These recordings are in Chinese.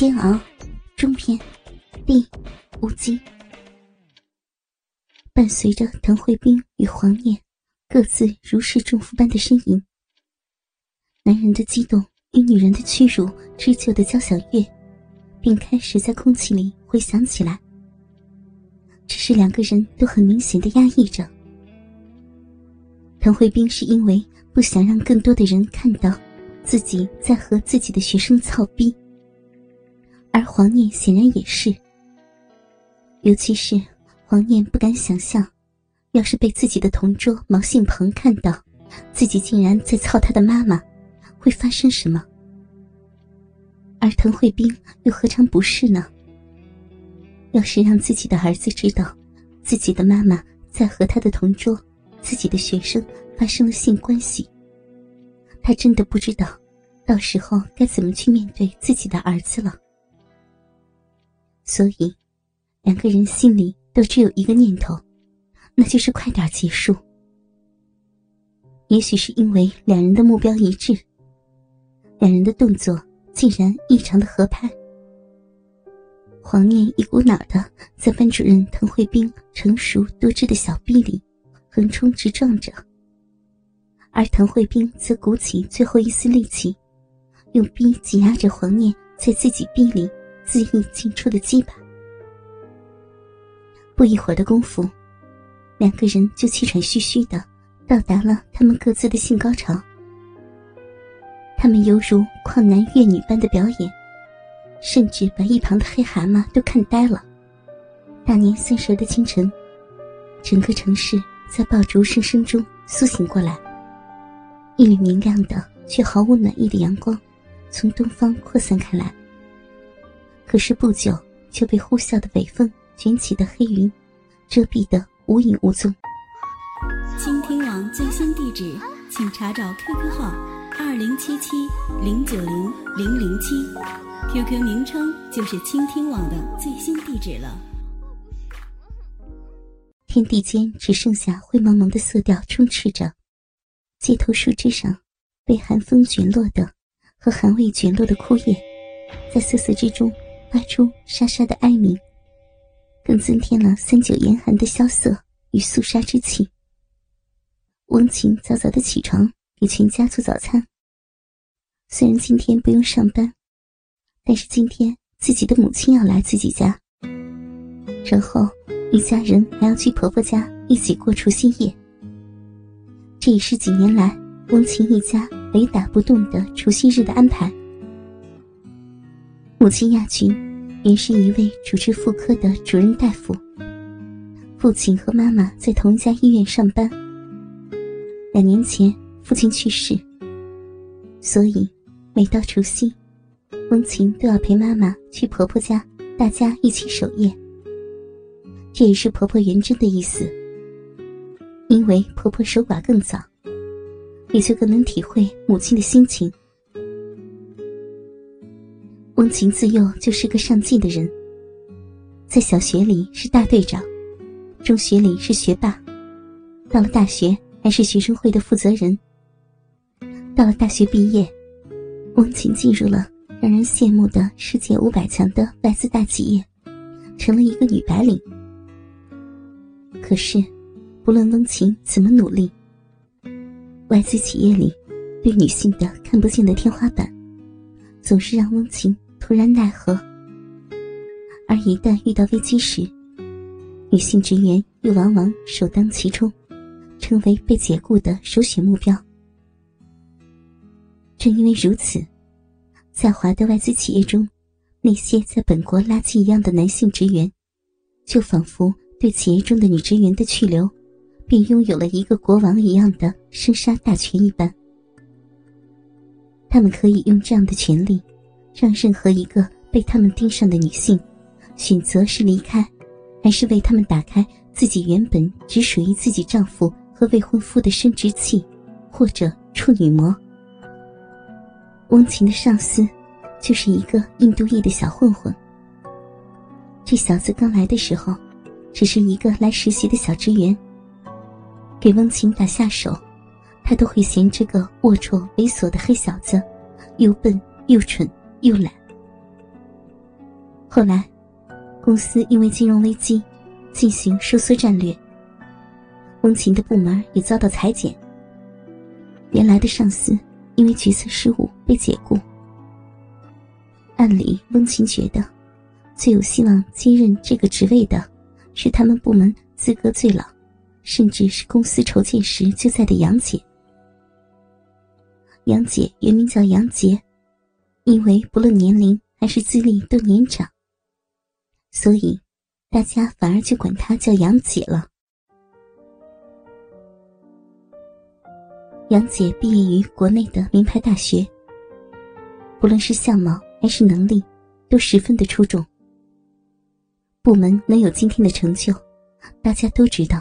煎熬中篇第五集，伴随着滕慧冰与黄念各自如释重负般的呻吟，男人的激动与女人的屈辱织就的交响乐，并开始在空气里回响起来。只是两个人都很明显的压抑着。滕慧冰是因为不想让更多的人看到自己在和自己的学生操逼。而黄念显然也是，尤其是黄念不敢想象，要是被自己的同桌毛信鹏看到，自己竟然在操他的妈妈，会发生什么？而滕慧斌又何尝不是呢？要是让自己的儿子知道，自己的妈妈在和他的同桌、自己的学生发生了性关系，他真的不知道，到时候该怎么去面对自己的儿子了。所以，两个人心里都只有一个念头，那就是快点结束。也许是因为两人的目标一致，两人的动作竟然异常的合拍。黄念一股脑的在班主任滕慧冰成熟多汁的小臂里横冲直撞着，而滕慧冰则鼓起最后一丝力气，用臂挤压着黄念在自己臂里。恣意进出的鸡巴，不一会儿的功夫，两个人就气喘吁吁的到达了他们各自的性高潮。他们犹如旷男怨女般的表演，甚至把一旁的黑蛤蟆都看呆了。大年三十的清晨，整个城市在爆竹声声中苏醒过来，一缕明亮的却毫无暖意的阳光从东方扩散开来。可是不久就被呼啸的北风卷起的黑云遮蔽的无影无踪。倾听网最新地址，请查找 QQ 号二零七七零九零零零七，QQ 名称就是倾听网的最新地址了。天地间只剩下灰蒙蒙的色调充斥着，街头树枝上被寒风卷落的和寒味卷落的枯叶，在瑟瑟之中。发出沙沙的哀鸣，更增添了三九严寒的萧瑟与肃杀之气。翁晴早早的起床，给全家做早餐。虽然今天不用上班，但是今天自己的母亲要来自己家，然后一家人还要去婆婆家一起过除夕夜。这也是几年来翁晴一家雷打不动的除夕日的安排。母亲亚军原是一位主治妇科的主任大夫。父亲和妈妈在同一家医院上班。两年前父亲去世，所以每到除夕，翁琴都要陪妈妈去婆婆家，大家一起守夜。这也是婆婆原真的意思。因为婆婆守寡更早，也就更能体会母亲的心情。翁晴自幼就是个上进的人，在小学里是大队长，中学里是学霸，到了大学还是学生会的负责人。到了大学毕业，翁晴进入了让人羡慕的世界五百强的外资大企业，成了一个女白领。可是，不论翁晴怎么努力，外资企业里对女性的看不见的天花板，总是让翁晴。突然奈何，而一旦遇到危机时，女性职员又往往首当其冲，成为被解雇的首选目标。正因为如此，在华的外资企业中，那些在本国垃圾一样的男性职员，就仿佛对企业中的女职员的去留，便拥有了一个国王一样的生杀大权一般。他们可以用这样的权利。让任何一个被他们盯上的女性，选择是离开，还是为他们打开自己原本只属于自己丈夫和未婚夫的生殖器，或者处女膜。翁晴的上司，就是一个印度裔的小混混。这小子刚来的时候，只是一个来实习的小职员。给翁晴打下手，他都会嫌这个龌龊猥琐的黑小子，又笨又蠢。又懒，后来，公司因为金融危机进行收缩战略，翁琴的部门也遭到裁减。原来的上司因为决策失误被解雇。按理，翁琴觉得最有希望接任这个职位的，是他们部门资格最老，甚至是公司筹建时就在的杨姐。杨姐原名叫杨洁，因为不论年龄还是资历都年长，所以大家反而就管她叫杨姐了。杨姐毕业于国内的名牌大学，不论是相貌。还是能力，都十分的出众。部门能有今天的成就，大家都知道，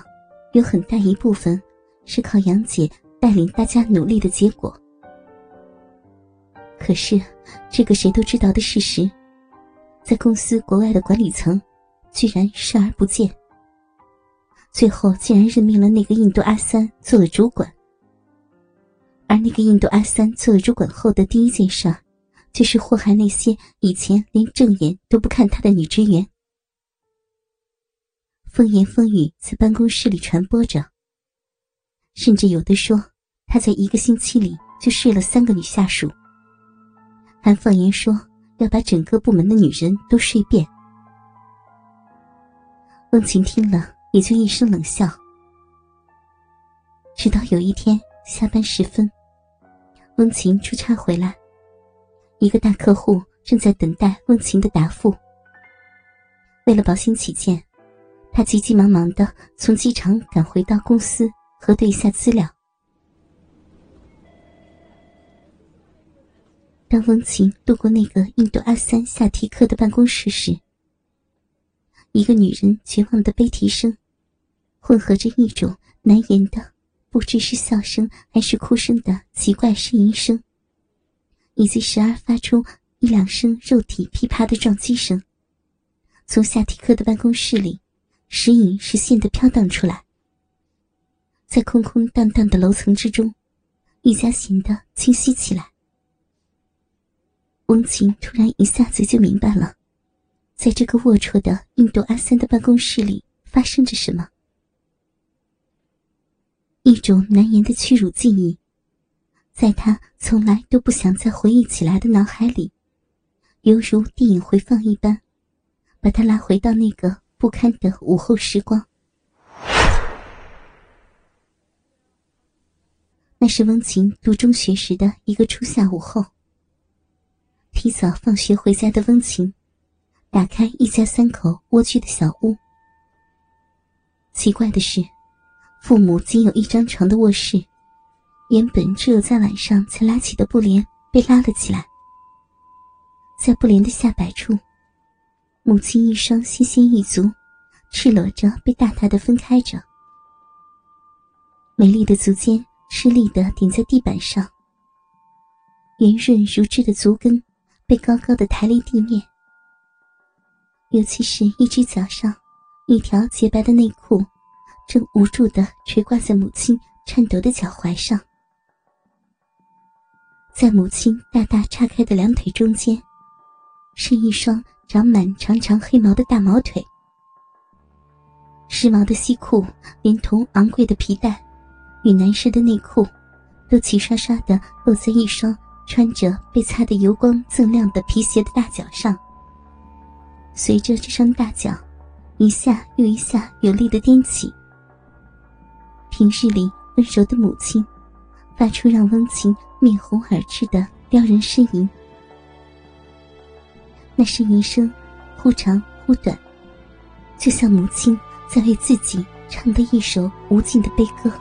有很大一部分是靠杨姐带领大家努力的结果。可是，这个谁都知道的事实，在公司国外的管理层，居然视而不见。最后，竟然任命了那个印度阿三做了主管。而那个印度阿三做了主管后的第一件事。就是祸害那些以前连正眼都不看他的女职员。风言风语在办公室里传播着，甚至有的说他在一个星期里就睡了三个女下属，还放言说要把整个部门的女人都睡遍。翁琴听了也就一声冷笑。直到有一天下班时分，翁琴出差回来。一个大客户正在等待翁琴的答复。为了保险起见，他急急忙忙的从机场赶回到公司核对一下资料。当翁琴路过那个印度阿三夏提克的办公室时，一个女人绝望的悲啼声，混合着一种难言的、不知是笑声还是哭声的奇怪呻吟声。以及时而发出一两声肉体噼啪的撞击声，从夏提克的办公室里时隐时现的飘荡出来，在空空荡荡的楼层之中，愈加显得清晰起来。翁琴突然一下子就明白了，在这个龌龊的印度阿三的办公室里发生着什么，一种难言的屈辱记忆。在他从来都不想再回忆起来的脑海里，犹如电影回放一般，把他拉回到那个不堪的午后时光。那是温情读中学时的一个初夏午后。提早放学回家的温情，打开一家三口蜗居的小屋。奇怪的是，父母仅有一张床的卧室。原本只有在晚上才拉起的布帘被拉了起来，在布帘的下摆处，母亲一双纤纤玉足，赤裸着被大大的分开着，美丽的足尖吃力的顶在地板上，圆润如脂的足跟被高高的抬离地面，尤其是一只脚上，一条洁白的内裤，正无助的垂挂在母亲颤抖的脚踝上。在母亲大大叉开的两腿中间，是一双长满长长黑毛的大毛腿。时髦的西裤连同昂贵的皮带与男士的内裤，都齐刷刷的落在一双穿着被擦得油光锃亮的皮鞋的大脚上。随着这双大脚一下又一下有力的踮起，平日里温柔的母亲。发出让温情面红耳赤的撩人呻吟，那呻吟声忽长忽短，就像母亲在为自己唱的一首无尽的悲歌。